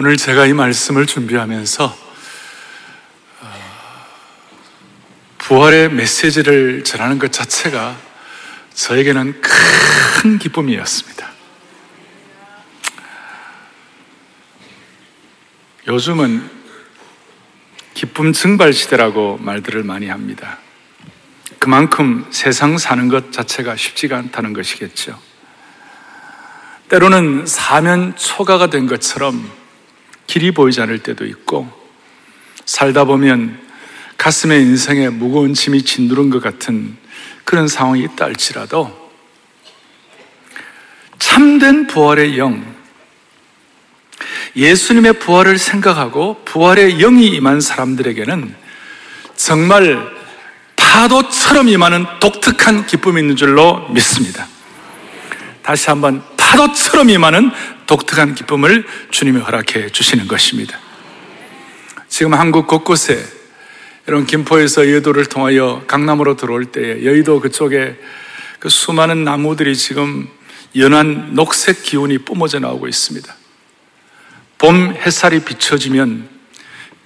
오늘 제가 이 말씀을 준비하면서 어, 부활의 메시지를 전하는 것 자체가 저에게는 큰 기쁨이었습니다. 요즘은 기쁨 증발 시대라고 말들을 많이 합니다. 그만큼 세상 사는 것 자체가 쉽지가 않다는 것이겠죠. 때로는 사면 초가가 된 것처럼 길이 보이지 않을 때도 있고 살다 보면 가슴에 인생에 무거운 짐이 짓누른 것 같은 그런 상황이 있다 할지라도 참된 부활의 영, 예수님의 부활을 생각하고 부활의 영이 임한 사람들에게는 정말 파도처럼 임하는 독특한 기쁨이 있는 줄로 믿습니다. 다시 한번 파도처럼 임하는 독특한 기쁨을 주님이 허락해 주시는 것입니다. 지금 한국 곳곳에 여러분 김포에서 여의도를 통하여 강남으로 들어올 때에 여의도 그쪽에 그 수많은 나무들이 지금 연한 녹색 기운이 뿜어져 나오고 있습니다. 봄 햇살이 비춰지면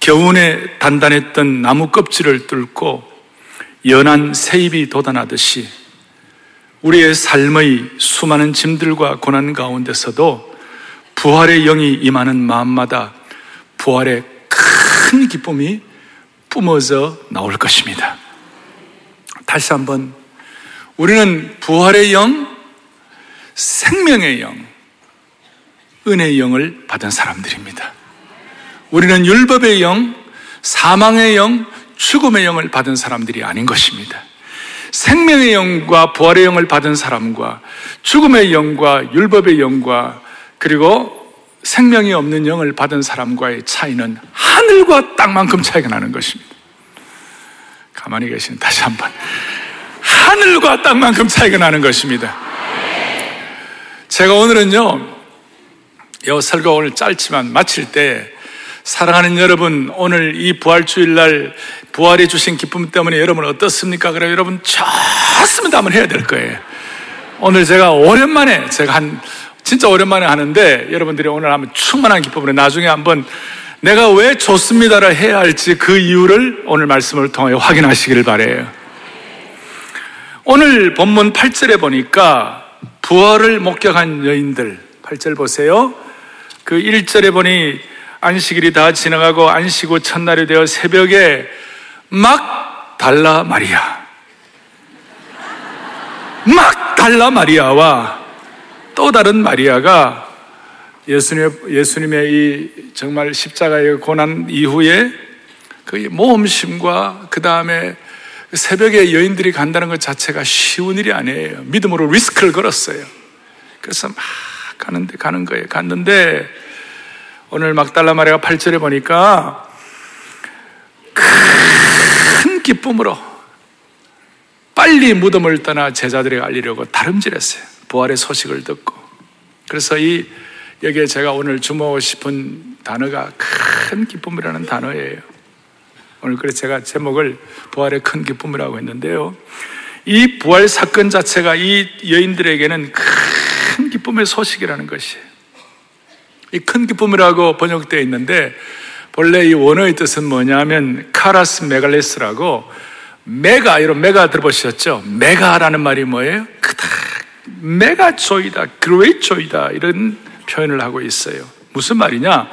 겨우내 단단했던 나무 껍질을 뚫고 연한 새잎이 돋아나듯이 우리의 삶의 수많은 짐들과 고난 가운데서도 부활의 영이 임하는 마음마다 부활의 큰 기쁨이 뿜어져 나올 것입니다. 다시 한번 우리는 부활의 영, 생명의 영, 은혜의 영을 받은 사람들입니다. 우리는 율법의 영, 사망의 영, 죽음의 영을 받은 사람들이 아닌 것입니다. 생명의 영과 부활의 영을 받은 사람과 죽음의 영과 율법의 영과 그리고 생명이 없는 영을 받은 사람과의 차이는 하늘과 땅만큼 차이가 나는 것입니다. 가만히 계시는 다시 한번 하늘과 땅만큼 차이가 나는 것입니다. 제가 오늘은요, 이 설교 오늘 짧지만 마칠 때 사랑하는 여러분, 오늘 이 부활주일날 부활해 주신 기쁨 때문에 여러분 어떻습니까? 그래 여러분 좋습니다. 한번 해야 될 거예요. 오늘 제가 오랜만에 제가 한 진짜 오랜만에 하는데 여러분들이 오늘 한번 충만한 기쁨으로 나중에 한번 내가 왜 좋습니다를 해야 할지 그 이유를 오늘 말씀을 통해 확인하시기를 바래요. 오늘 본문 8절에 보니까 부활을 목격한 여인들 8절 보세요. 그 1절에 보니 안식일이 다 지나가고 안식 후 첫날이 되어 새벽에 막 달라 마리아. 막 달라 마리아와 또 다른 마리아가 예수님의, 예수님의 이 정말 십자가의 고난 이후에 그 모험심과 그 다음에 새벽에 여인들이 간다는 것 자체가 쉬운 일이 아니에요. 믿음으로 리스크를 걸었어요. 그래서 막 가는데 가는 거예요. 갔는데 오늘 막달라 마리아가 8절에 보니까 큰 기쁨으로 빨리 무덤을 떠나 제자들에게 알리려고 다름질했어요. 부활의 소식을 듣고. 그래서 이 여기에 제가 오늘 주목하고 싶은 단어가 큰 기쁨이라는 단어예요. 오늘 그래서 제가 제목을 부활의 큰 기쁨이라고 했는데요. 이 부활 사건 자체가 이 여인들에게는 큰 기쁨의 소식이라는 것이에요. 이 큰 기쁨이라고 번역되어 있는데 본래 이 원어의 뜻은 뭐냐면 χαρᾶς μεγάλης라고 메가 이런 메가 들어보셨죠? 메가라는 말이 뭐예요? 크다, mega joy다, great joy다 이런 표현을 하고 있어요. 무슨 말이냐?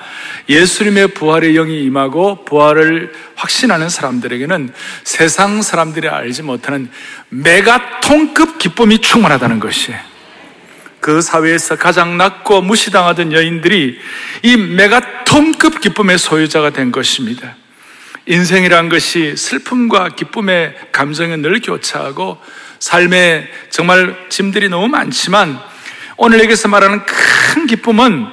예수님의 부활의 영이 임하고 부활을 확신하는 사람들에게는 세상 사람들이 알지 못하는 메가통급 기쁨이 충만하다는 것이에요. 그 사회에서 가장 낮고 무시당하던 여인들이 이 메가톤급 기쁨의 소유자가 된 것입니다. 인생이란 것이 슬픔과 기쁨의 감정이 늘 교차하고 삶에 정말 짐들이 너무 많지만 오늘 여기서 말하는 큰 기쁨은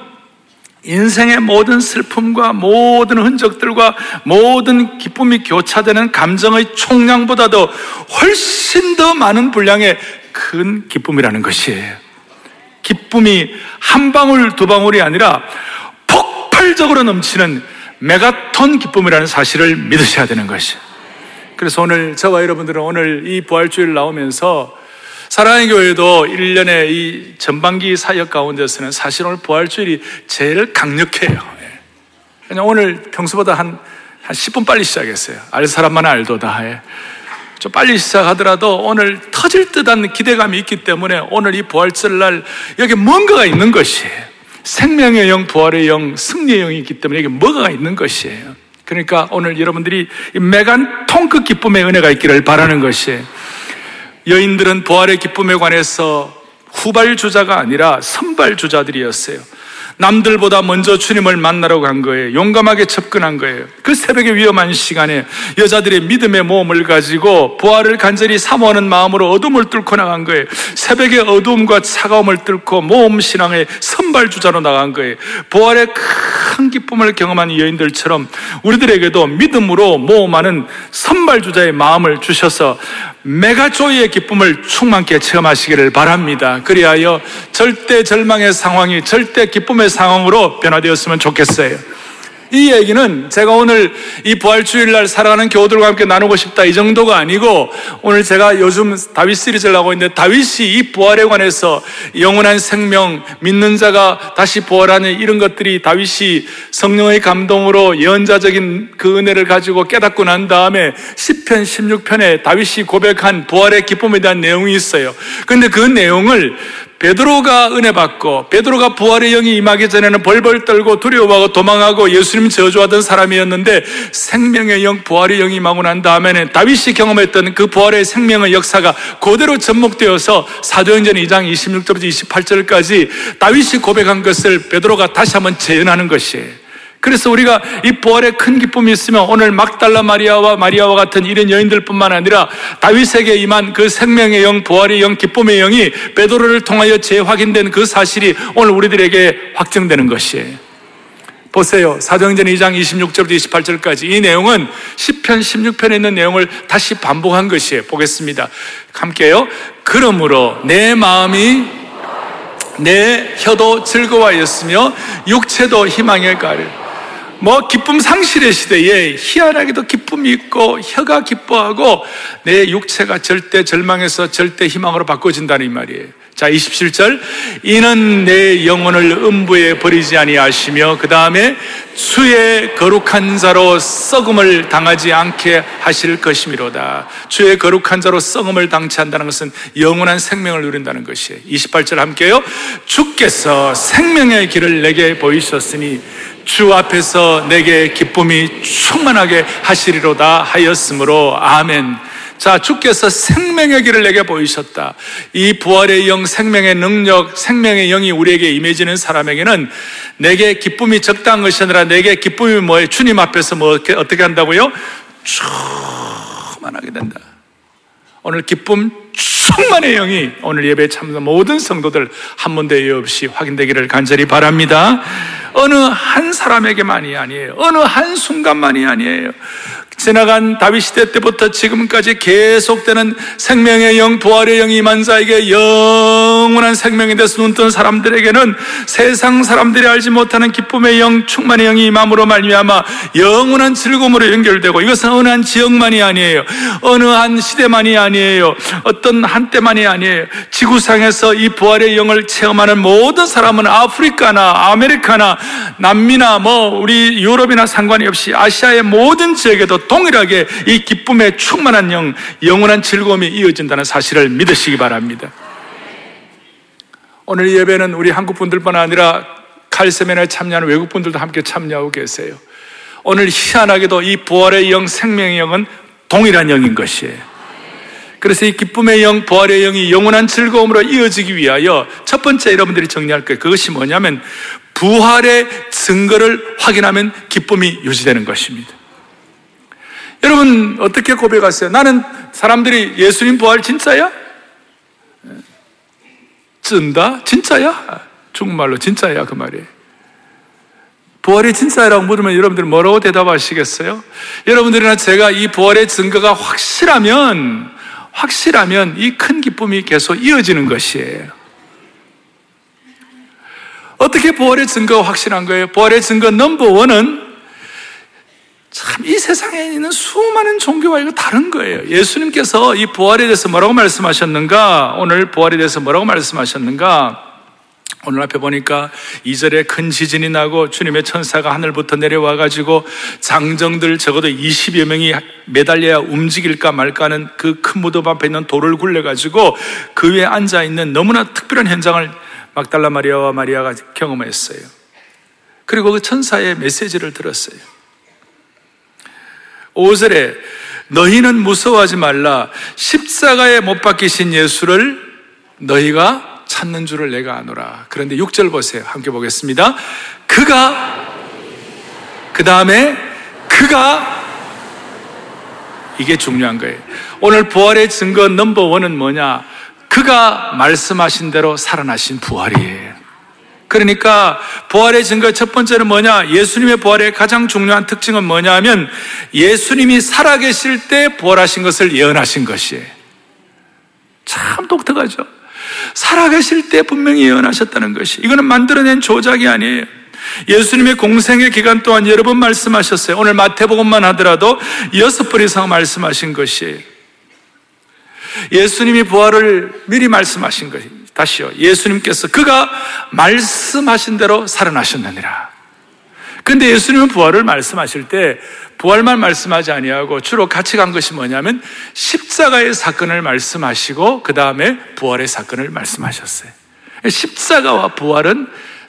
인생의 모든 슬픔과 모든 흔적들과 모든 기쁨이 교차되는 감정의 총량보다 도 훨씬 더 많은 분량의 큰 기쁨이라는 것이에요. 기쁨이 한 방울 두 방울이 아니라 폭발적으로 넘치는 메가톤 기쁨이라는 사실을 믿으셔야 되는 것이에요. 그래서 오늘 저와 여러분들은 오늘 이 부활주일 나오면서 사랑의 교회도 1년의 이 전반기 사역 가운데서는 사실 오늘 부활주일이 제일 강력해요. 예. 그냥 오늘 평소보다 한, 한 10분 빨리 시작했어요. 알 사람만 알도다. 해. 좀 빨리 시작하더라도 오늘 터질 듯한 기대감이 있기 때문에 오늘 이 부활절 날 여기 뭔가가 있는 것이에요. 생명의 영, 부활의 영, 승리의 영이 있기 때문에 여기 뭐가 있는 것이에요. 그러니까 오늘 여러분들이 메간 통크 기쁨의 은혜가 있기를 바라는 것이에요. 여인들은 부활의 기쁨에 관해서 후발주자가 아니라 선발주자들이었어요. 남들보다 먼저 주님을 만나러 간 거예요. 용감하게 접근한 거예요. 그 새벽의 위험한 시간에 여자들의 믿음의 모험을 가지고 부활을 간절히 사모하는 마음으로 어둠을 뚫고 나간 거예요. 새벽의 어두움과 차가움을 뚫고 모험 신앙의 선발주자로 나간 거예요. 부활의 큰 기쁨을 경험한 여인들처럼 우리들에게도 믿음으로 모험하는 선발주자의 마음을 주셔서 메가조이의 기쁨을 충만케 체험하시기를 바랍니다. 그리하여 절대 절망의 상황이 절대 기쁨의 상황으로 변화되었으면 좋겠어요. 이 얘기는 제가 오늘 이 부활주일날 살아가는 교우들과 함께 나누고 싶다 이 정도가 아니고 오늘 제가 요즘 다윗 시리즈를 하고 있는데 다윗이 이 부활에 관해서 영원한 생명, 믿는 자가 다시 부활하는 이런 것들이 다윗이 성령의 감동으로 예언자적인 그 은혜를 가지고 깨닫고 난 다음에 10편, 16편에 다윗이 고백한 부활의 기쁨에 대한 내용이 있어요. 근데 그 내용을 베드로가 은혜 받고 베드로가 부활의 영이 임하기 전에는 벌벌 떨고 두려워하고 도망하고 예수님 저주하던 사람이었는데 생명의 영, 부활의 영이 임하고 난 다음에는 다윗이 경험했던 그 부활의 생명의 역사가 그대로 접목되어서 사도행전 2장 26절부터 28절까지 다윗이 고백한 것을 베드로가 다시 한번 재현하는 것이에요. 그래서 우리가 이 부활의 큰 기쁨이 있으면 오늘 막달라 마리아와 마리아와 같은 이런 여인들뿐만 아니라 다윗에게 임한 그 생명의 영, 부활의 영, 기쁨의 영이 베드로를 통하여 재확인된 그 사실이 오늘 우리들에게 확정되는 것이에요. 보세요. 사도행전 2장 26절부터 28절까지 이 내용은 10편 16편에 있는 내용을 다시 반복한 것이에요. 보겠습니다. 함께요. 그러므로 내 마음이 내 혀도 즐거워하였으며 육체도 희망에 가를 뭐 기쁨 상실의 시대에 희한하게도 기쁨이 있고 혀가 기뻐하고 내 육체가 절대 절망에서 절대 희망으로 바꿔진다는 이 말이에요. 자, 27절. 이는 내 영혼을 음부에 버리지 아니하시며 그 다음에 주의 거룩한 자로 썩음을 당하지 않게 하실 것이미로다. 주의 거룩한 자로 썩음을 당치 한다는 것은 영원한 생명을 누린다는 것이에요. 28절 함께요. 주께서 생명의 길을 내게 보이셨으니 주 앞에서 내게 기쁨이 충만하게 하시리로다 하였으므로 아멘. 자, 주께서 생명의 길을 내게 보이셨다. 이 부활의 영, 생명의 능력, 생명의 영이 우리에게 임해지는 사람에게는 내게 기쁨이 적당한 것이 아니라 내게 기쁨이 뭐예요? 주님 앞에서 뭐 어떻게, 어떻게 한다고요? 충만하게 된다. 오늘 기쁨 충만의 영이 오늘 예배에 참석 모든 성도들 한 번도 예 없이 확인되기를 간절히 바랍니다. 어느 한 사람에게만이 아니에요. 어느 한 순간만이 아니에요. 지나간 다윗 시대 때부터 지금까지 계속되는 생명의 영, 부활의 영이 만 자에게 영원한 생명이 돼서 눈뜬 사람들에게는 세상 사람들이 알지 못하는 기쁨의 영, 충만의 영이 임함으로 말미암아 영원한 즐거움으로 연결되고 이것은 어느 한 지역만이 아니에요. 어느 한 시대만이 아니에요. 어떤 한때만이 아니에요. 지구상에서 이 부활의 영을 체험하는 모든 사람은 아프리카나 아메리카나 남미나 뭐 우리 유럽이나 상관이 없이 아시아의 모든 지역에도 동일하게 이 기쁨에 충만한 영, 영원한 즐거움이 이어진다는 사실을 믿으시기 바랍니다. 오늘 예배는 우리 한국 분들뿐 아니라 칼세면에 참여하는 외국 분들도 함께 참여하고 계세요. 오늘 희한하게도 이 부활의 영, 생명의 영은 동일한 영인 것이에요. 그래서 이 기쁨의 영, 부활의 영이 영원한 즐거움으로 이어지기 위하여 첫 번째 여러분들이 정리할 거예요. 그것이 뭐냐면 부활의 증거를 확인하면 기쁨이 유지되는 것입니다. 여러분 어떻게 고백하세요? 나는 사람들이 예수님 부활 진짜야? 쩐다? 진짜야? 중국말로 진짜야 그 말이에요. 부활이 진짜라고 물으면 여러분들 뭐라고 대답하시겠어요? 여러분들이나 제가 이 부활의 증거가 확실하면 확실하면 이 큰 기쁨이 계속 이어지는 것이에요. 어떻게 부활의 증거가 확실한 거예요? 부활의 증거 넘버 원은 참, 이 세상에 있는 수많은 종교와 이거 다른 거예요. 예수님께서 이 부활에 대해서 뭐라고 말씀하셨는가? 오늘 부활에 대해서 뭐라고 말씀하셨는가? 오늘 앞에 보니까 이절에큰 지진이 나고 주님의 천사가 하늘부터 내려와 가지고 장정들 적어도 20여 명이 매달려야 움직일까 말까 하는 그 큰 무덤 앞에 있는 돌을 굴려 가지고 그 위에 앉아 있는 너무나 특별한 현장을 막달라 마리아와 마리아가 경험했어요. 그리고 그 천사의 메시지를 들었어요. 5절에 너희는 무서워하지 말라 십자가에 못 박히신 예수를 너희가 찾는 줄을 내가 아노라. 그런데 6절 보세요. 함께 보겠습니다. 그가, 그 다음에 그가, 이게 중요한 거예요. 오늘 부활의 증거 넘버원은 뭐냐? 그가 말씀하신 대로 살아나신 부활이에요. 그러니까 부활의 증거 첫 번째는 뭐냐? 예수님의 부활의 가장 중요한 특징은 뭐냐 하면 예수님이 살아계실 때 부활하신 것을 예언하신 것이에요. 참 독특하죠? 살아계실 때 분명히 예언하셨다는 것이 이거는 만들어낸 조작이 아니에요. 예수님의 공생의 기간 동안 여러 번 말씀하셨어요. 오늘 마태복음만 하더라도 여섯 번 이상 말씀하신 것이에요. 예수님이 부활을 미리 말씀하신 것이 다시요. 예수님께서 그가 말씀하신 대로 살아나셨느니라. 근데 예수님은 부활을 말씀하실 때 부활만 말씀하지 아니하고 주로 같이 간 것이 뭐냐면 십자가의 사건을 말씀하시고 그 다음에 부활의 사건을 말씀하셨어요. 십자가와 부활은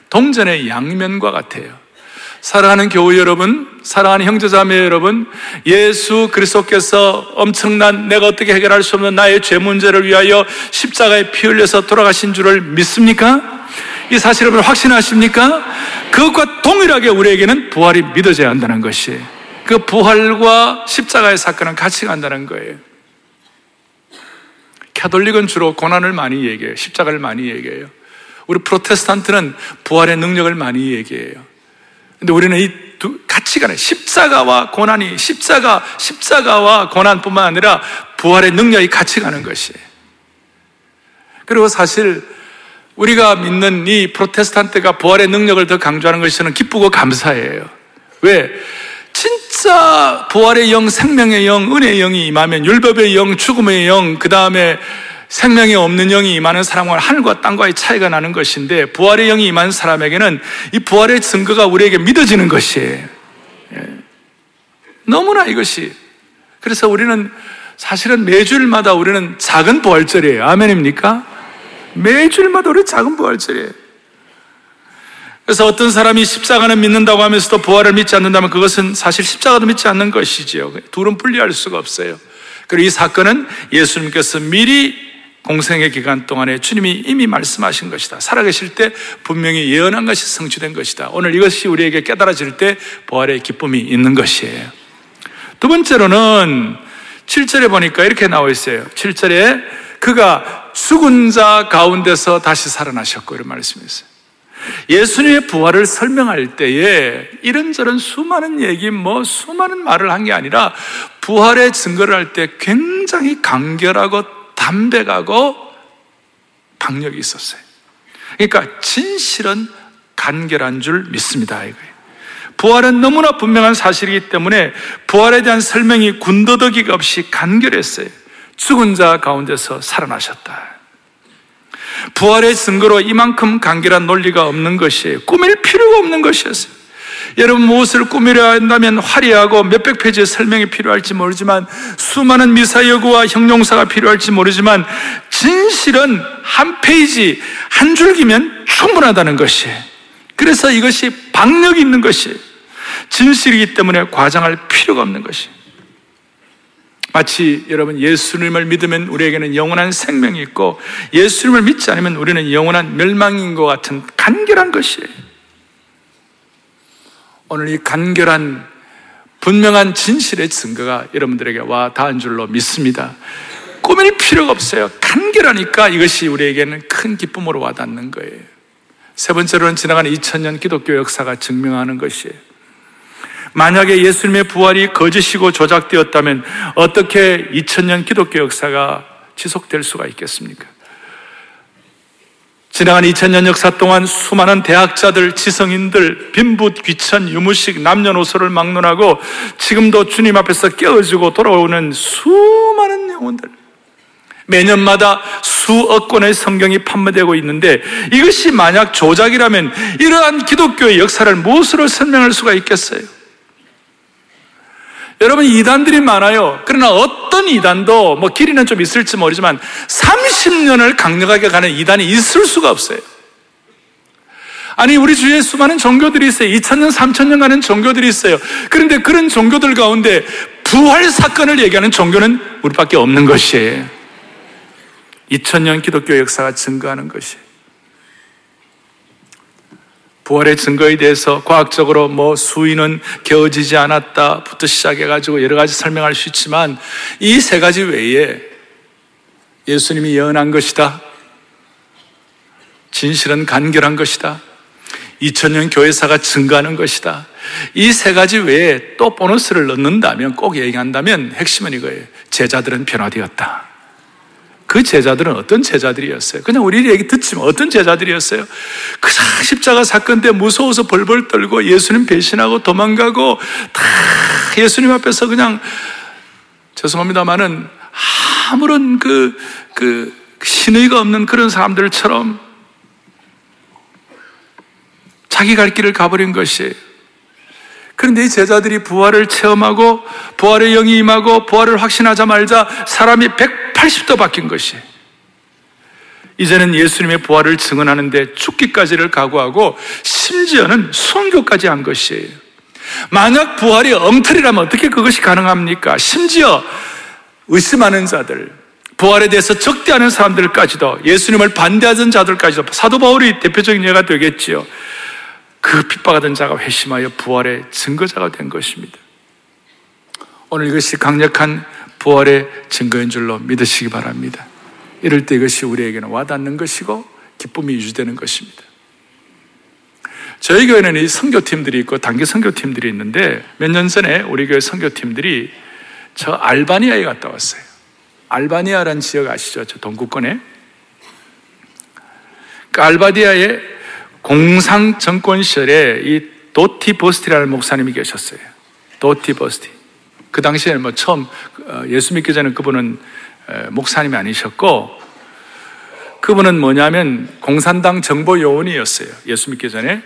동전의 양면과 같아요. 사랑하는 교우 여러분, 사랑하는 형제자매 여러분, 예수 그리스도께서 엄청난 내가 어떻게 해결할 수 없는 나의 죄 문제를 위하여 십자가에 피 흘려서 돌아가신 줄을 믿습니까? 이 사실을 확신하십니까? 그것과 동일하게 우리에게는 부활이 믿어져야 한다는 것이 그 부활과 십자가의 사건은 같이 간다는 거예요. 캐톨릭은 주로 고난을 많이 얘기해요. 십자가를 많이 얘기해요. 우리 프로테스탄트는 부활의 능력을 많이 얘기해요. 근데 우리는 이 두, 가는 십자가와 고난이 십자가 십자가와 고난뿐만 아니라 부활의 능력이 같이 가는 것이에요. 그리고 사실 우리가 믿는 이 프로테스탄트가 부활의 능력을 더 강조하는 것이 저는 기쁘고 감사해요. 왜? 진짜 부활의 영, 생명의 영, 은혜의 영이 임하면 율법의 영, 죽음의 영, 그 다음에 생명이 없는 영이 임하는 사람과 하늘과 땅과의 차이가 나는 것인데 부활의 영이 임하는 사람에게는 이 부활의 증거가 우리에게 믿어지는 것이에요. 예. 너무나 이것이 그래서 우리는 사실은 매주일마다 우리는 작은 부활절이에요. 아멘입니까? 매주일마다 우리 작은 부활절이에요. 그래서 어떤 사람이 십자가는 믿는다고 하면서도 부활을 믿지 않는다면 그것은 사실 십자가도 믿지 않는 것이지요. 둘은 분리할 수가 없어요. 그리고 이 사건은 예수님께서 미리 공생의 기간 동안에 주님이 이미 말씀하신 것이다. 살아계실 때 분명히 예언한 것이 성취된 것이다. 오늘 이것이 우리에게 깨달아질 때 부활의 기쁨이 있는 것이에요. 두 번째로는 7절에 보니까 이렇게 나와 있어요. 7절에 그가 죽은 자 가운데서 다시 살아나셨고 이런 말씀이 있어요. 예수님의 부활을 설명할 때에 이런저런 수많은 얘기, 뭐 수많은 말을 한 게 아니라 부활의 증거를 할 때 굉장히 간결하고 담백하고 박력이 있었어요. 그러니까 진실은 간결한 줄 믿습니다. 이거예요. 부활은 너무나 분명한 사실이기 때문에 부활에 대한 설명이 군더더기가 없이 간결했어요. 죽은 자 가운데서 살아나셨다. 부활의 증거로 이만큼 간결한 논리가 없는 것이에요. 꾸밀 필요가 없는 것이었어요. 여러분 무엇을 꾸미려 한다면 화려하고 몇백 페이지의 설명이 필요할지 모르지만 수많은 미사여구와 형용사가 필요할지 모르지만 진실은 한 페이지 한 줄기면 충분하다는 것이에요. 그래서 이것이 박력이 있는 것이에요. 진실이기 때문에 과장할 필요가 없는 것이에요. 마치 여러분 예수님을 믿으면 우리에게는 영원한 생명이 있고 예수님을 믿지 않으면 우리는 영원한 멸망인 것 같은 간결한 것이에요. 오늘 이 간결한 분명한 진실의 증거가 여러분들에게 와 닿은 줄로 믿습니다. 꾸밀 필요가 없어요. 간결하니까 이것이 우리에게는 큰 기쁨으로 와닿는 거예요. 세 번째로는 지나간 2000년 기독교 역사가 증명하는 것이에요. 만약에 예수님의 부활이 거짓이고 조작되었다면 어떻게 2000년 기독교 역사가 지속될 수가 있겠습니까? 지나간 2000년 역사 동안 수많은 대학자들, 지성인들, 빈붓, 귀천, 유무식, 남녀노소를 막론하고 지금도 주님 앞에서 깨어지고 돌아오는 수많은 영혼들. 매년마다 수억 권의 성경이 판매되고 있는데 이것이 만약 조작이라면 이러한 기독교의 역사를 무엇으로 설명할 수가 있겠어요? 여러분 이단들이 많아요. 그러나 어떤 이단도 뭐 길이는 좀 있을지 모르지만 30년을 강력하게 가는 이단이 있을 수가 없어요. 아니 우리 주위에 수많은 종교들이 있어요. 2000년, 3000년 가는 종교들이 있어요. 그런데 그런 종교들 가운데 부활 사건을 얘기하는 종교는 우리밖에 없는 것이에요. 2000년 기독교 역사가 증거하는 것이에요. 부활의 증거에 대해서 과학적으로 뭐 수위는 개어지지 않았다부터 시작해가지고 여러 가지 설명할 수 있지만 이 세 가지 외에 예수님이 예언한 것이다. 진실은 간결한 것이다. 2000년 교회사가 증가하는 것이다. 이 세 가지 외에 또 보너스를 넣는다면 꼭 얘기한다면 핵심은 이거예요. 제자들은 변화되었다. 그 제자들은 어떤 제자들이었어요? 그냥 우리 얘기 듣지만 어떤 제자들이었어요? 그 십자가 사건 때 무서워서 벌벌 떨고 예수님 배신하고 도망가고 다 예수님 앞에서 그냥 죄송합니다만은 아무런 그, 그 신의가 없는 그런 사람들처럼 자기 갈 길을 가버린 것이에요. 그런데 이 제자들이 부활을 체험하고 부활의 영이 임하고 부활을 확신하자 말자 사람이 180도 바뀐 것이 이제는 예수님의 부활을 증언하는데 죽기까지를 각오하고 심지어는 순교까지 한 것이에요. 만약 부활이 엉터리라면 어떻게 그것이 가능합니까? 심지어 의심하는 자들, 부활에 대해서 적대하는 사람들까지도 예수님을 반대하던 자들까지도 사도 바울이 대표적인 예가 되겠지요. 그 핍박하던 자가 회심하여 부활의 증거자가 된 것입니다. 오늘 이것이 강력한 부활의 증거인 줄로 믿으시기 바랍니다. 이럴 때 이것이 우리에게는 와닿는 것이고 기쁨이 유지되는 것입니다. 저희 교회는 이 선교팀들이 있고 단기 선교팀들이 있는데 몇 년 전에 우리 교회 선교팀들이 저 알바니아에 갔다 왔어요. 알바니아라는 지역 아시죠? 저 동구권에. 그 알바디아에 공상 정권 시절에 이 도티 버스티라는 목사님이 계셨어요. 도티 버스티. 그 당시에 뭐 처음 어, 예수 믿기 전에 그분은 목사님이 아니셨고 그분은 뭐냐면 공산당 정보 요원이었어요. 예수 믿기 전에.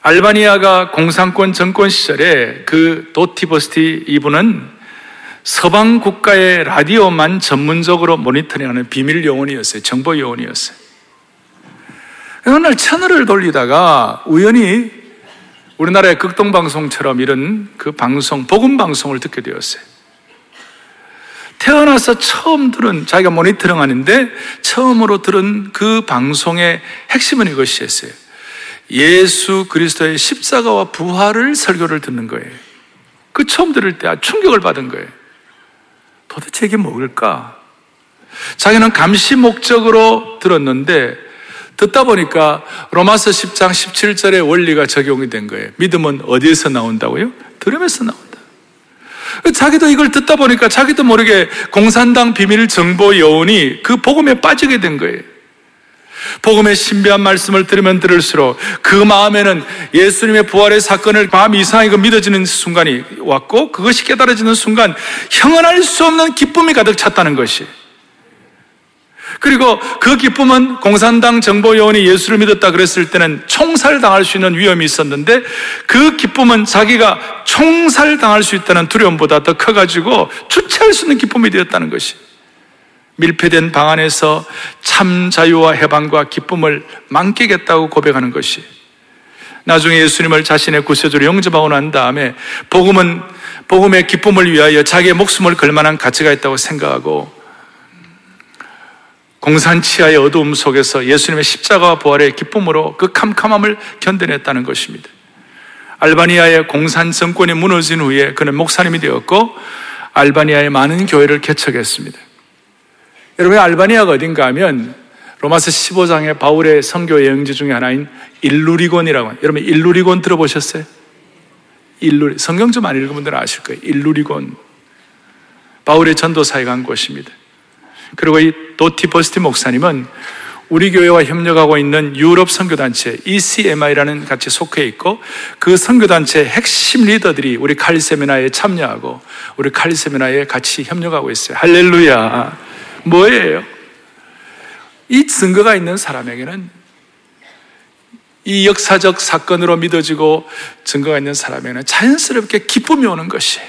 알바니아가 공산권 정권 시절에 그 도티버스티 이분은 서방 국가의 라디오만 전문적으로 모니터링하는 비밀 요원이었어요. 정보 요원이었어요. 어느 날 채널을 돌리다가 우연히 우리나라의 극동방송처럼 이런 그 방송, 복음방송을 듣게 되었어요. 태어나서 처음 들은, 자기가 모니터링 하는데 처음으로 들은 그 방송의 핵심은 이것이었어요. 예수 그리스도의 십자가와 부활을 설교를 듣는 거예요. 그 처음 들을 때 충격을 받은 거예요. 도대체 이게 뭘까? 자기는 감시 목적으로 들었는데 듣다 보니까 로마서 10장 17절의 원리가 적용이 된 거예요. 믿음은 어디에서 나온다고요? 들음에서 나온다. 자기도 이걸 듣다 보니까 자기도 모르게 공산당 비밀 정보 여운이 그 복음에 빠지게 된 거예요. 복음의 신비한 말씀을 들으면 들을수록 그 마음에는 예수님의 부활의 사건을 마음이 이상하게 믿어지는 순간이 왔고 그것이 깨달아지는 순간 형언할 수 없는 기쁨이 가득 찼다는 것이 그리고 그 기쁨은 공산당 정보요원이 예수를 믿었다 그랬을 때는 총살당할 수 있는 위험이 있었는데 그 기쁨은 자기가 총살당할 수 있다는 두려움보다 더 커가지고 주체할 수 있는 기쁨이 되었다는 것이 밀폐된 방 안에서 참 자유와 해방과 기쁨을 만끽했다고 고백하는 것이 나중에 예수님을 자신의 구세주로 영접하고 난 다음에 복음은 복음의 기쁨을 위하여 자기의 목숨을 걸 만한 가치가 있다고 생각하고 공산치하의 어두움 속에서 예수님의 십자가와 부활의 기쁨으로 그 캄캄함을 견뎌냈다는 것입니다. 알바니아의 공산 정권이 무너진 후에 그는 목사님이 되었고 알바니아의 많은 교회를 개척했습니다. 여러분 알바니아가 어딘가 하면 로마서 15장의 바울의 선교 여행지 중에 하나인 일루리곤이라고 여러분 일루리곤 들어보셨어요? 일루 성경 좀 안 읽은 분들은 아실 거예요. 일루리곤 바울의 전도사에 간 곳입니다. 그리고 이 도티 버스티 목사님은 우리 교회와 협력하고 있는 유럽 선교단체 ECMI라는 같이 속해 있고 그 선교단체 핵심 리더들이 우리 칼리 세미나에 참여하고 우리 칼리 세미나에 같이 협력하고 있어요. 할렐루야. 뭐예요? 이 증거가 있는 사람에게는 이 역사적 사건으로 믿어지고 증거가 있는 사람에게는 자연스럽게 기쁨이 오는 것이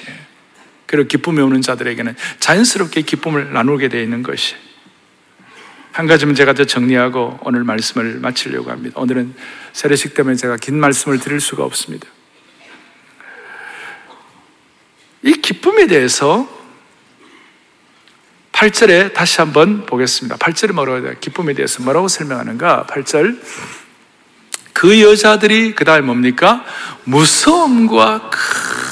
그리고 기쁨이 오는 자들에게는 자연스럽게 기쁨을 나누게 되어 있는 것이 한 가지만 제가 더 정리하고 오늘 말씀을 마치려고 합니다. 오늘은 세례식 때문에 제가 긴 말씀을 드릴 수가 없습니다. 이 기쁨에 대해서 8절에 다시 한번 보겠습니다. 8절에 뭐라고 기쁨에 대해서 뭐라고 설명하는가? 8절 그 여자들이 그 다음에 뭡니까? 무서움과 큰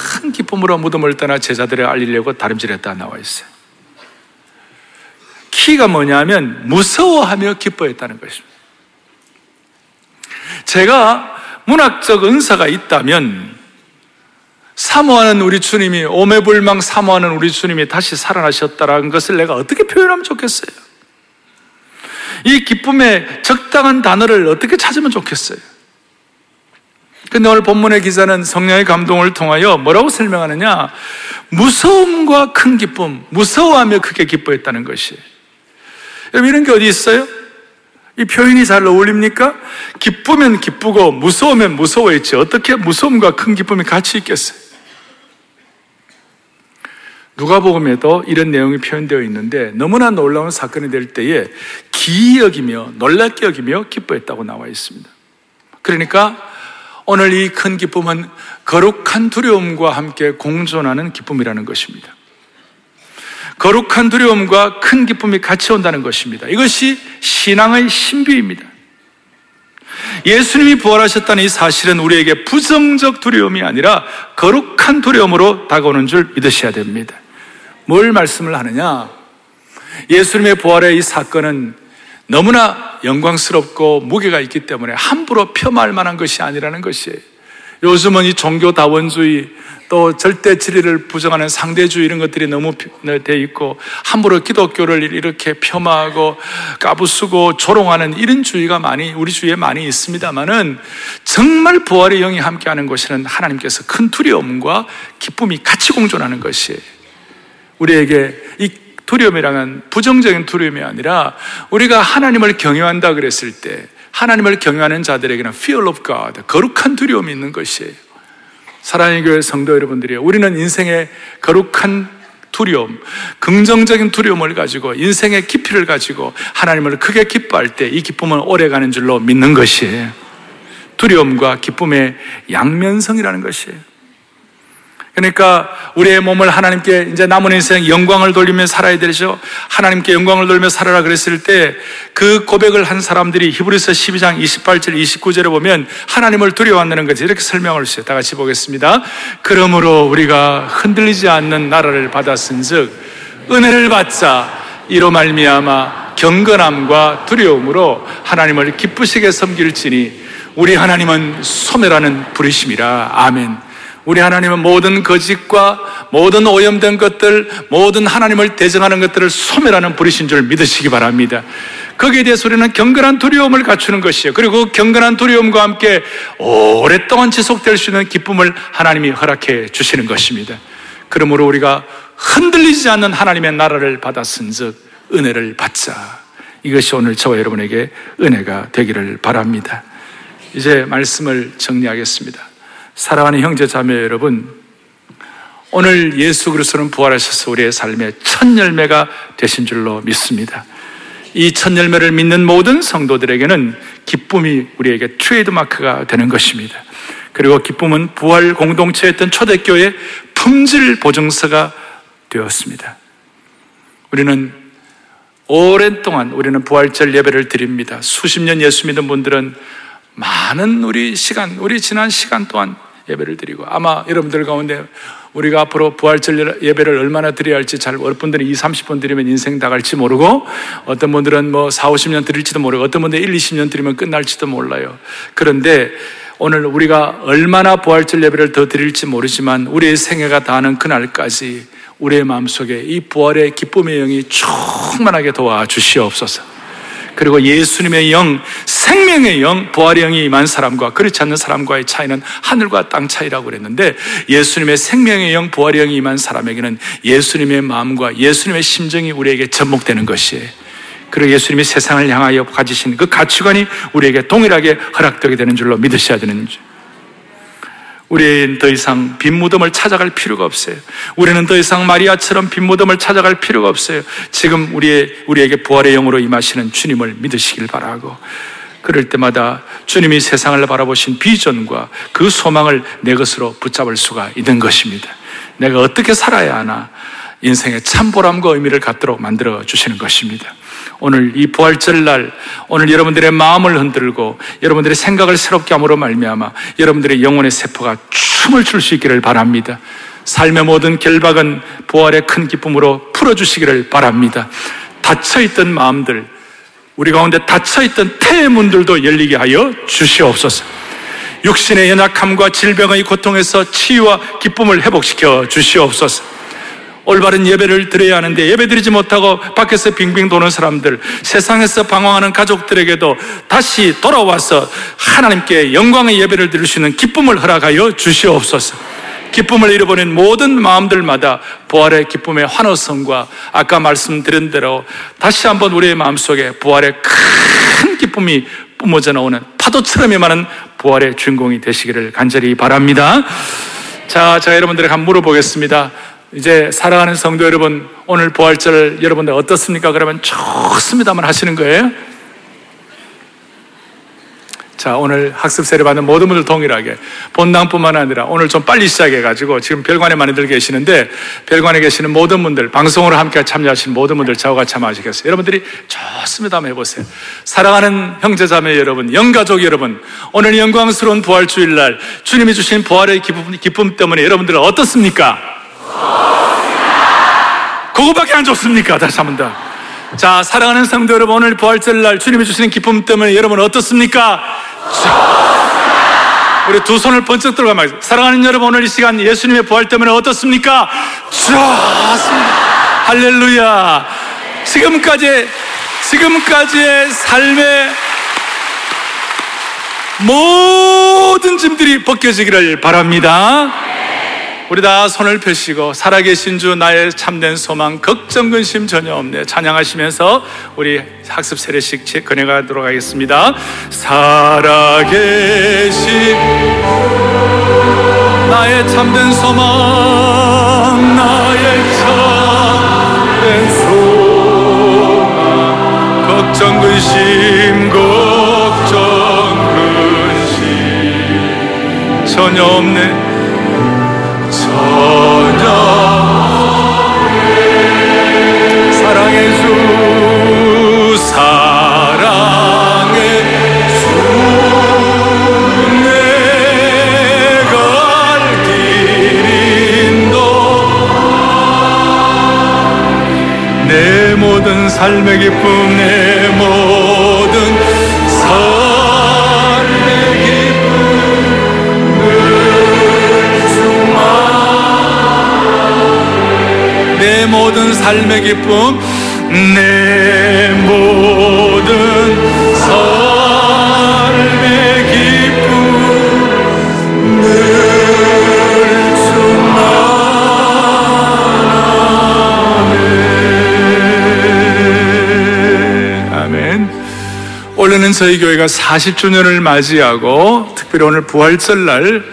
기쁨으로 무덤을 떠나 제자들에 알리려고 다림질했다 나와 있어요. 키가 뭐냐면 무서워하며 기뻐했다는 것입니다. 제가 문학적 은사가 있다면 사모하는 우리 주님이 오매불망 사모하는 우리 주님이 다시 살아나셨다라는 것을 내가 어떻게 표현하면 좋겠어요? 이 기쁨의 적당한 단어를 어떻게 찾으면 좋겠어요? 근데 오늘 본문의 기자는 성령의 감동을 통하여 뭐라고 설명하느냐? 무서움과 큰 기쁨, 무서워하며 크게 기뻐했다는 것이에요. 여러분 이런 게 어디 있어요? 이 표현이 잘 어울립니까? 기쁘면 기쁘고 무서우면 무서워했지. 어떻게 무서움과 큰 기쁨이 같이 있겠어요? 누가복음에도 이런 내용이 표현되어 있는데 너무나 놀라운 사건이 될 때에 기이 여기며 놀랍게 여기며 기뻐했다고 나와 있습니다. 그러니까 오늘 이 큰 기쁨은 거룩한 두려움과 함께 공존하는 기쁨이라는 것입니다. 거룩한 두려움과 큰 기쁨이 같이 온다는 것입니다. 이것이 신앙의 신비입니다. 예수님이 부활하셨다는 이 사실은 우리에게 부정적 두려움이 아니라 거룩한 두려움으로 다가오는 줄 믿으셔야 됩니다. 뭘 말씀을 하느냐? 예수님의 부활의 이 사건은 너무나 영광스럽고 무게가 있기 때문에 함부로 폄하할 만한 것이 아니라는 것이에요. 요즘은 이 종교 다원주의 또 절대 진리를 부정하는 상대주의 이런 것들이 너무 돼 있고 함부로 기독교를 이렇게 폄하하고 까부수고 조롱하는 이런 주의가 많이 우리 주위에 많이 있습니다만은 정말 부활의 영이 함께하는 것에는 하나님께서 큰 두려움과 기쁨이 같이 공존하는 것이에요. 우리에게 이 두려움이랑은 부정적인 두려움이 아니라 우리가 하나님을 경외한다 그랬을 때 하나님을 경외하는 자들에게는 fear of God, 거룩한 두려움이 있는 것이에요. 사랑의 교회 성도 여러분들이요. 우리는 인생의 거룩한 두려움, 긍정적인 두려움을 가지고 인생의 깊이를 가지고 하나님을 크게 기뻐할 때 이 기쁨은 오래가는 줄로 믿는 것이에요. 두려움과 기쁨의 양면성이라는 것이에요. 그러니까 우리의 몸을 하나님께 이제 남은 인생 영광을 돌리며 살아야 되죠. 하나님께 영광을 돌리며 살아라 그랬을 때 그 고백을 한 사람들이 히브리서 12장 28절 29절에 보면 하나님을 두려워한다는 것이 이렇게 설명을 했어요. 다 같이 보겠습니다. 그러므로 우리가 흔들리지 않는 나라를 받았은즉 은혜를 받자 이로 말미암아 경건함과 두려움으로 하나님을 기쁘시게 섬길지니 우리 하나님은 소멸하는 부르심이라 아멘. 우리 하나님은 모든 거짓과 모든 오염된 것들, 모든 하나님을 대정하는 것들을 소멸하는 불이신 줄 믿으시기 바랍니다. 거기에 대해서 우리는 경건한 두려움을 갖추는 것이에요. 그리고 그 경건한 두려움과 함께 오랫동안 지속될 수 있는 기쁨을 하나님이 허락해 주시는 것입니다. 그러므로 우리가 흔들리지 않는 하나님의 나라를 받았은 즉 은혜를 받자. 이것이 오늘 저와 여러분에게 은혜가 되기를 바랍니다. 이제 말씀을 정리하겠습니다. 사랑하는 형제 자매 여러분, 오늘 예수 그리스도는 부활하셔서 우리의 삶의 첫 열매가 되신 줄로 믿습니다. 이 첫 열매를 믿는 모든 성도들에게는 기쁨이 우리에게 트레이드 마크가 되는 것입니다. 그리고 기쁨은 부활 공동체였던 초대교회 품질 보증서가 되었습니다. 우리는 오랜 동안 우리는 부활절 예배를 드립니다. 수십 년 예수 믿은 분들은 많은 우리 시간, 우리 지난 시간 동안 예배를 드리고 아마 여러분들 가운데 우리가 앞으로 부활절 예배를 얼마나 드려야 할지 잘 어떤 분들은 2, 30분 드리면 인생 다 갈지 모르고 어떤 분들은 뭐 4, 50년 드릴지도 모르고 어떤 분들은 1, 20년 드리면 끝날지도 몰라요. 그런데 오늘 우리가 얼마나 부활절 예배를 더 드릴지 모르지만 우리의 생애가 다하는 그날까지 우리의 마음속에 이 부활의 기쁨의 영이 충만하게 도와주시옵소서. 그리고 예수님의 영, 생명의 영, 부활의 영이 임한 사람과 그렇지 않는 사람과의 차이는 하늘과 땅 차이라고 그랬는데 예수님의 생명의 영, 부활의 영이 임한 사람에게는 예수님의 마음과 예수님의 심정이 우리에게 접목되는 것이에요. 그리고 예수님이 세상을 향하여 가지신 그 가치관이 우리에게 동일하게 허락되게 되는 줄로 믿으셔야 되는 줄. 우리는 더 이상 빈 무덤을 찾아갈 필요가 없어요. 우리는 더 이상 마리아처럼 빈 무덤을 찾아갈 필요가 없어요. 지금 우리의, 우리에게 부활의 영으로 임하시는 주님을 믿으시길 바라고. 그럴 때마다 주님이 세상을 바라보신 비전과 그 소망을 내 것으로 붙잡을 수가 있는 것입니다. 내가 어떻게 살아야 하나 인생의 참 보람과 의미를 갖도록 만들어 주시는 것입니다. 오늘 이 부활절 날 오늘 여러분들의 마음을 흔들고 여러분들의 생각을 새롭게 함으로 말미암아 여러분들의 영혼의 세포가 춤을 출 수 있기를 바랍니다. 삶의 모든 결박은 부활의 큰 기쁨으로 풀어 주시기를 바랍니다. 닫혀 있던 마음들 우리 가운데 닫혀 있던 태의 문들도 열리게 하여 주시옵소서. 육신의 연약함과 질병의 고통에서 치유와 기쁨을 회복시켜 주시옵소서. 올바른 예배를 드려야 하는데 예배 드리지 못하고 밖에서 빙빙 도는 사람들, 세상에서 방황하는 가족들에게도 다시 돌아와서 하나님께 영광의 예배를 드릴 수 있는 기쁨을 허락하여 주시옵소서. 기쁨을 잃어버린 모든 마음들마다 부활의 기쁨의 환호성과 아까 말씀드린 대로 다시 한번 우리의 마음속에 부활의 큰 기쁨이 뿜어져 나오는 파도처럼 임하는 부활의 주인공이 되시기를 간절히 바랍니다. 자, 제가 여러분들에게 한번 물어보겠습니다. 이제 사랑하는 성도 여러분, 오늘 부활절 여러분들 어떻습니까? 그러면 좋습니다만 하시는 거예요? 자, 오늘 학습 세례 받는 모든 분들 동일하게 본당뿐만 아니라 오늘 좀 빨리 시작해가지고 지금 별관에 많이들 계시는데 별관에 계시는 모든 분들 방송으로 함께 참여하신 모든 분들 저와 참여하시겠어요? 여러분들이 좋습니다. 한번 해보세요. 사랑하는 형제자매 여러분, 영가족 여러분, 오늘 영광스러운 부활 주일날 주님이 주신 부활의 기쁨, 기쁨 때문에 여러분들은 어떻습니까? 그거밖에 안 좋습니까? 다시 한번 더. 자, 사랑하는 성도 여러분, 오늘 부활절 날 주님이 주시는 기쁨 때문에 여러분 어떻습니까? 우리 두 손을 번쩍 들어가 말씀. 사랑하는 여러분, 오늘 이 시간 예수님의 부활 때문에 어떻습니까? 좋습니다. 할렐루야. 지금까지, 지금까지의 삶의 모든 짐들이 벗겨지기를 바랍니다. 우리 다 손을 펴시고 살아계신 주 나의 참된 소망 걱정 근심 전혀 없네. 찬양하시면서 우리 학습 세례식 건해가도록 하겠습니다. 살아계신 나의 참된 소망 나의 참된 소망. 걱정 근심 걱정 근심 전혀 없네 모든 삶의 기쁨 내 모든 모든 삶의 기쁨 내 모든 올해는 저희 교회가 40주년을 맞이하고 특별히 오늘 부활절날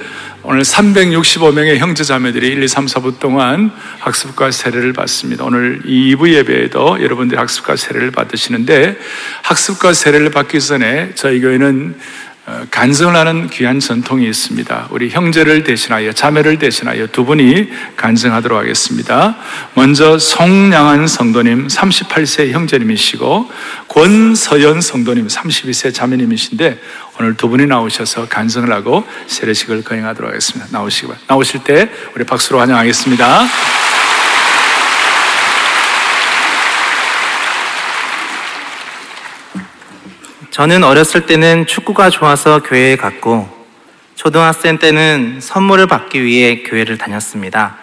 오늘 365명의 형제 자매들이 1, 2, 3, 4부 동안 학습과 세례를 받습니다. 오늘 2부 예배에도 여러분들이 학습과 세례를 받으시는데 학습과 세례를 받기 전에 저희 교회는 어, 간증을 하는 귀한 전통이 있습니다. 우리 형제를 대신하여 자매를 대신하여 두 분이 간증하도록 하겠습니다. 먼저 송양한 성도님 38세 형제님이시고 권서연 성도님 32세 자매님이신데 오늘 두 분이 나오셔서 간증을 하고 세례식을 거행하도록 하겠습니다. 바랍니다. 나오실 때 우리 박수로 환영하겠습니다. 저는 어렸을 때는 축구가 좋아서 교회에 갔고, 초등학생 때는 선물을 받기 위해 교회를 다녔습니다.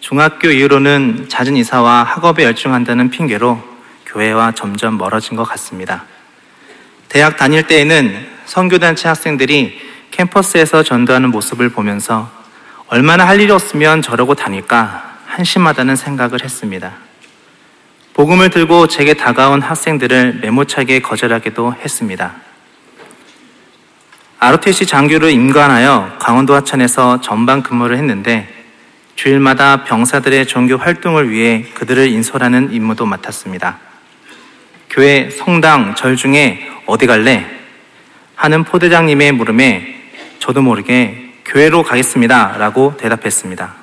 중학교 이후로는 잦은 이사와 학업에 열중한다는 핑계로 교회와 점점 멀어진 것 같습니다. 대학 다닐 때에는 선교단체 학생들이 캠퍼스에서 전도하는 모습을 보면서 얼마나 할 일이 없으면 저러고 다닐까 한심하다는 생각을 했습니다. 복음을 들고 제게 다가온 학생들을 메모차게 거절하기도 했습니다. ROTC 장교를 임관하여 강원도 하천에서 전방 근무를 했는데 주일마다 병사들의 종교 활동을 위해 그들을 인솔하는 임무도 맡았습니다. 교회 성당 절 중에 어디 갈래? 하는 포대장님의 물음에 저도 모르게 교회로 가겠습니다. 라고 대답했습니다.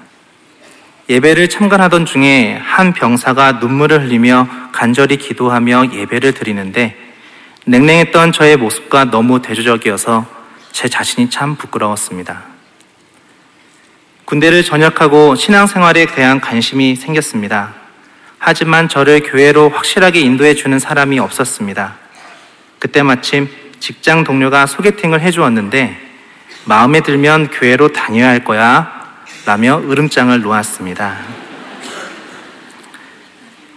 예배를 참관하던 중에 한 병사가 눈물을 흘리며 간절히 기도하며 예배를 드리는데 냉랭했던 저의 모습과 너무 대조적이어서 제 자신이 참 부끄러웠습니다. 군대를 전역하고 신앙생활에 대한 관심이 생겼습니다. 하지만 저를 교회로 확실하게 인도해 주는 사람이 없었습니다. 그때 마침 직장 동료가 소개팅을 해 주었는데 마음에 들면 교회로 다녀야 할 거야 라며 으름장을 놓았습니다.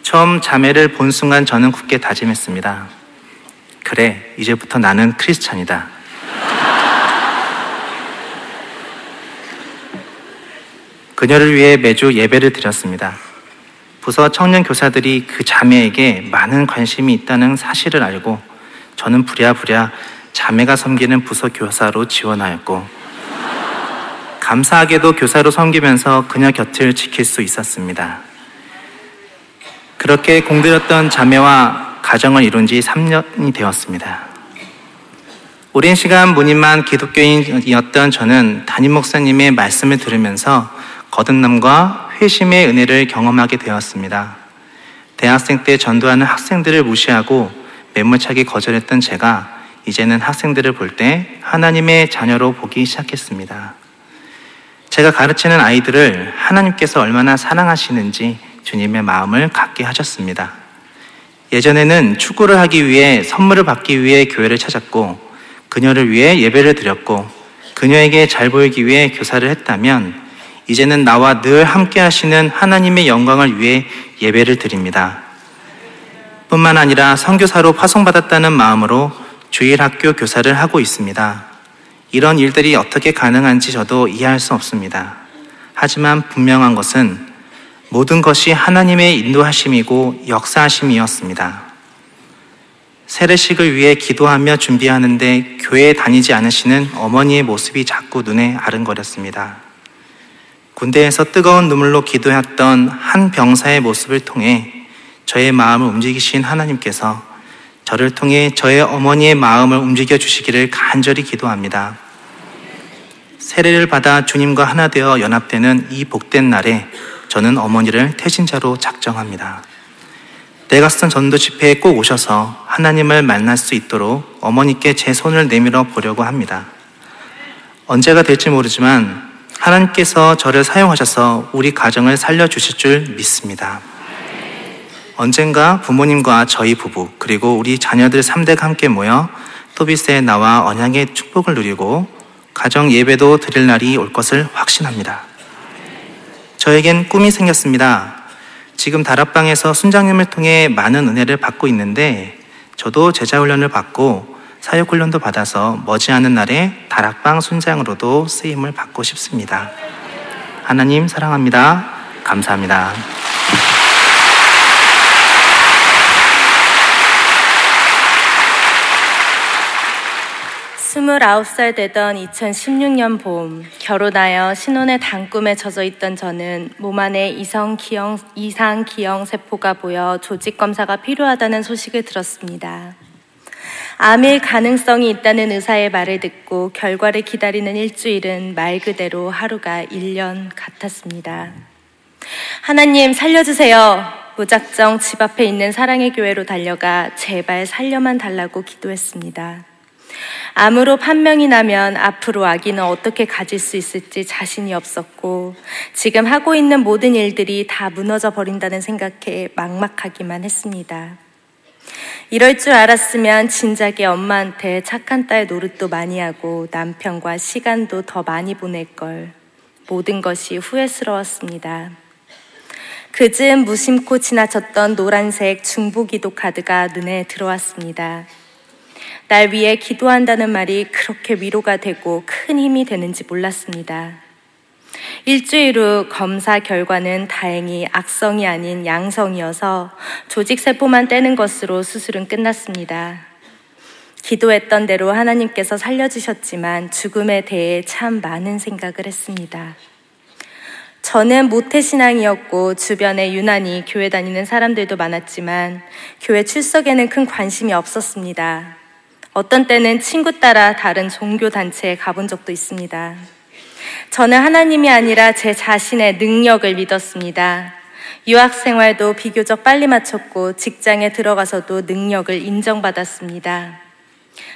처음 자매를 본 순간 저는 굳게 다짐했습니다. 그래, 이제부터 나는 크리스찬이다. 그녀를 위해 매주 예배를 드렸습니다. 부서 청년 교사들이 그 자매에게 많은 관심이 있다는 사실을 알고 저는 부랴부랴 자매가 섬기는 부서 교사로 지원하였고 감사하게도 교사로 섬기면서 그녀 곁을 지킬 수 있었습니다. 그렇게 공들였던 자매와 가정을 이룬 지 3년이 되었습니다. 오랜 시간 무늬만 기독교인이었던 저는 담임 목사님의 말씀을 들으면서 거듭남과 회심의 은혜를 경험하게 되었습니다. 대학생 때 전도하는 학생들을 무시하고 매몰차게 거절했던 제가 이제는 학생들을 볼 때 하나님의 자녀로 보기 시작했습니다. 제가 가르치는 아이들을 하나님께서 얼마나 사랑하시는지 주님의 마음을 갖게 하셨습니다. 예전에는 축구를 하기 위해 선물을 받기 위해 교회를 찾았고 그녀를 위해 예배를 드렸고 그녀에게 잘 보이기 위해 교사를 했다면 이제는 나와 늘 함께 하시는 하나님의 영광을 위해 예배를 드립니다. 뿐만 아니라 선교사로 파송받았다는 마음으로 주일 학교 교사를 하고 있습니다. 이런 일들이 어떻게 가능한지 저도 이해할 수 없습니다. 하지만 분명한 것은 모든 것이 하나님의 인도하심이고 역사하심이었습니다. 세례식을 위해 기도하며 준비하는데 교회에 다니지 않으시는 어머니의 모습이 자꾸 눈에 아른거렸습니다. 군대에서 뜨거운 눈물로 기도했던 한 병사의 모습을 통해 저의 마음을 움직이신 하나님께서 저를 통해 저의 어머니의 마음을 움직여 주시기를 간절히 기도합니다. 세례를 받아 주님과 하나 되어 연합되는 이 복된 날에 저는 어머니를 태신자로 작정합니다. 내가 쓴 전도 집회에 꼭 오셔서 하나님을 만날 수 있도록 어머니께 제 손을 내밀어 보려고 합니다. 언제가 될지 모르지만 하나님께서 저를 사용하셔서 우리 가정을 살려주실 줄 믿습니다. 언젠가 부모님과 저희 부부, 그리고 우리 자녀들 3대가 함께 모여 토비스에 나와 언양의 축복을 누리고 가정 예배도 드릴 날이 올 것을 확신합니다. 저에겐 꿈이 생겼습니다. 지금 다락방에서 순장님을 통해 많은 은혜를 받고 있는데 저도 제자훈련을 받고 사역훈련도 받아서 머지않은 날에 다락방 순장으로도 쓰임을 받고 싶습니다. 하나님 사랑합니다. 감사합니다. 29살 되던 2016년 봄, 결혼하여 신혼의 단꿈에 젖어 있던 저는 몸 안에 이성 기형, 이상 기형 세포가 보여 조직 검사가 필요하다는 소식을 들었습니다. 암일 가능성이 있다는 의사의 말을 듣고 결과를 기다리는 일주일은 말 그대로 하루가 1년 같았습니다. 하나님 살려주세요. 무작정 집 앞에 있는 사랑의 교회로 달려가 제발 살려만 달라고 기도했습니다. 암으로 판명이 나면 앞으로 아기는 어떻게 가질 수 있을지 자신이 없었고 지금 하고 있는 모든 일들이 다 무너져 버린다는 생각에 막막하기만 했습니다. 이럴 줄 알았으면 진작에 엄마한테 착한 딸 노릇도 많이 하고 남편과 시간도 더 많이 보낼 걸. 모든 것이 후회스러웠습니다. 그즈음 무심코 지나쳤던 노란색 중보기도 카드가 눈에 들어왔습니다. 날 위해 기도한다는 말이 그렇게 위로가 되고 큰 힘이 되는지 몰랐습니다. 일주일 후 검사 결과는 다행히 악성이 아닌 양성이어서 조직세포만 떼는 것으로 수술은 끝났습니다. 기도했던 대로 하나님께서 살려주셨지만 죽음에 대해 참 많은 생각을 했습니다. 저는 모태신앙이었고 주변에 유난히 교회 다니는 사람들도 많았지만 교회 출석에는 큰 관심이 없었습니다. 어떤 때는 친구 따라 다른 종교 단체에 가본 적도 있습니다. 저는 하나님이 아니라 제 자신의 능력을 믿었습니다. 유학 생활도 비교적 빨리 마쳤고 직장에 들어가서도 능력을 인정받았습니다.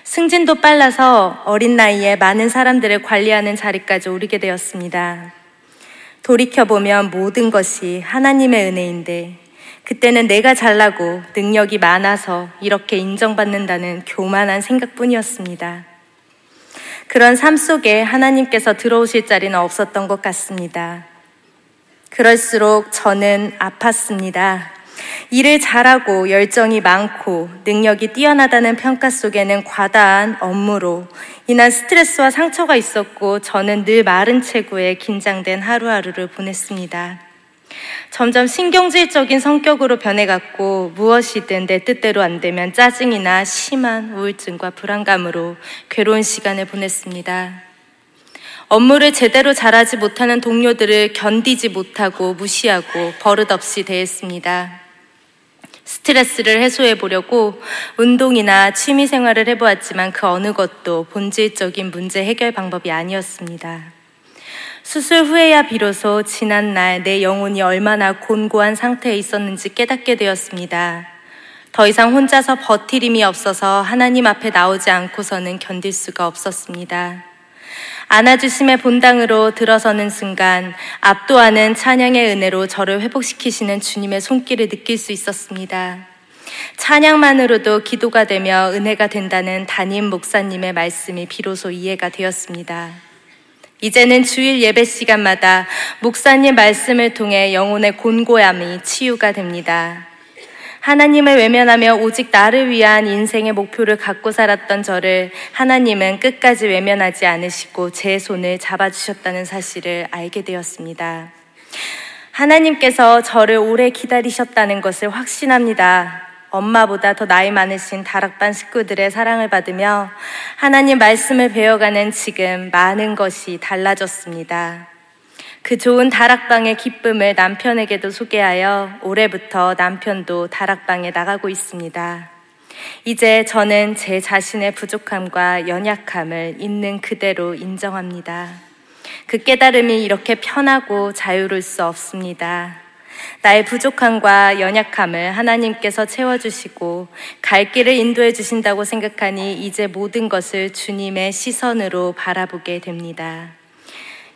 승진도 빨라서 어린 나이에 많은 사람들을 관리하는 자리까지 오르게 되었습니다. 돌이켜보면 모든 것이 하나님의 은혜인데 그때는 내가 잘나고 능력이 많아서 이렇게 인정받는다는 교만한 생각뿐이었습니다. 그런 삶 속에 하나님께서 들어오실 자리는 없었던 것 같습니다. 그럴수록 저는 아팠습니다. 일을 잘하고 열정이 많고 능력이 뛰어나다는 평가 속에는 과다한 업무로 인한 스트레스와 상처가 있었고 저는 늘 마른 체구에 긴장된 하루하루를 보냈습니다. 점점 신경질적인 성격으로 변해갔고 무엇이든 내 뜻대로 안 되면 짜증이나 심한 우울증과 불안감으로 괴로운 시간을 보냈습니다. 업무를 제대로 잘하지 못하는 동료들을 견디지 못하고 무시하고 버릇없이 대했습니다. 스트레스를 해소해 보려고 운동이나 취미 생활을 해보았지만 그 어느 것도 본질적인 문제 해결 방법이 아니었습니다. 수술 후에야 비로소 지난 날 내 영혼이 얼마나 곤고한 상태에 있었는지 깨닫게 되었습니다. 더 이상 혼자서 버틸 힘이 없어서 하나님 앞에 나오지 않고서는 견딜 수가 없었습니다. 안아주심의 본당으로 들어서는 순간 압도하는 찬양의 은혜로 저를 회복시키시는 주님의 손길을 느낄 수 있었습니다. 찬양만으로도 기도가 되며 은혜가 된다는 담임 목사님의 말씀이 비로소 이해가 되었습니다. 이제는 주일 예배 시간마다 목사님 말씀을 통해 영혼의 곤고함이 치유가 됩니다. 하나님을 외면하며 오직 나를 위한 인생의 목표를 갖고 살았던 저를 하나님은 끝까지 외면하지 않으시고 제 손을 잡아주셨다는 사실을 알게 되었습니다. 하나님께서 저를 오래 기다리셨다는 것을 확신합니다. 엄마보다 더 나이 많으신 다락반 식구들의 사랑을 받으며 하나님 말씀을 배워가는 지금 많은 것이 달라졌습니다. 그 좋은 다락방의 기쁨을 남편에게도 소개하여 올해부터 남편도 다락방에 나가고 있습니다. 이제 저는 제 자신의 부족함과 연약함을 있는 그대로 인정합니다. 그 깨달음이 이렇게 편하고 자유로울 수 없습니다. 나의 부족함과 연약함을 하나님께서 채워주시고 갈 길을 인도해 주신다고 생각하니 이제 모든 것을 주님의 시선으로 바라보게 됩니다.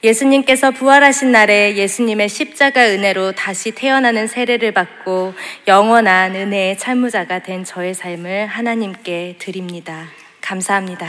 예수님께서 부활하신 날에 예수님의 십자가 은혜로 다시 태어나는 세례를 받고 영원한 은혜의 참무자가 된 저의 삶을 하나님께 드립니다. 감사합니다.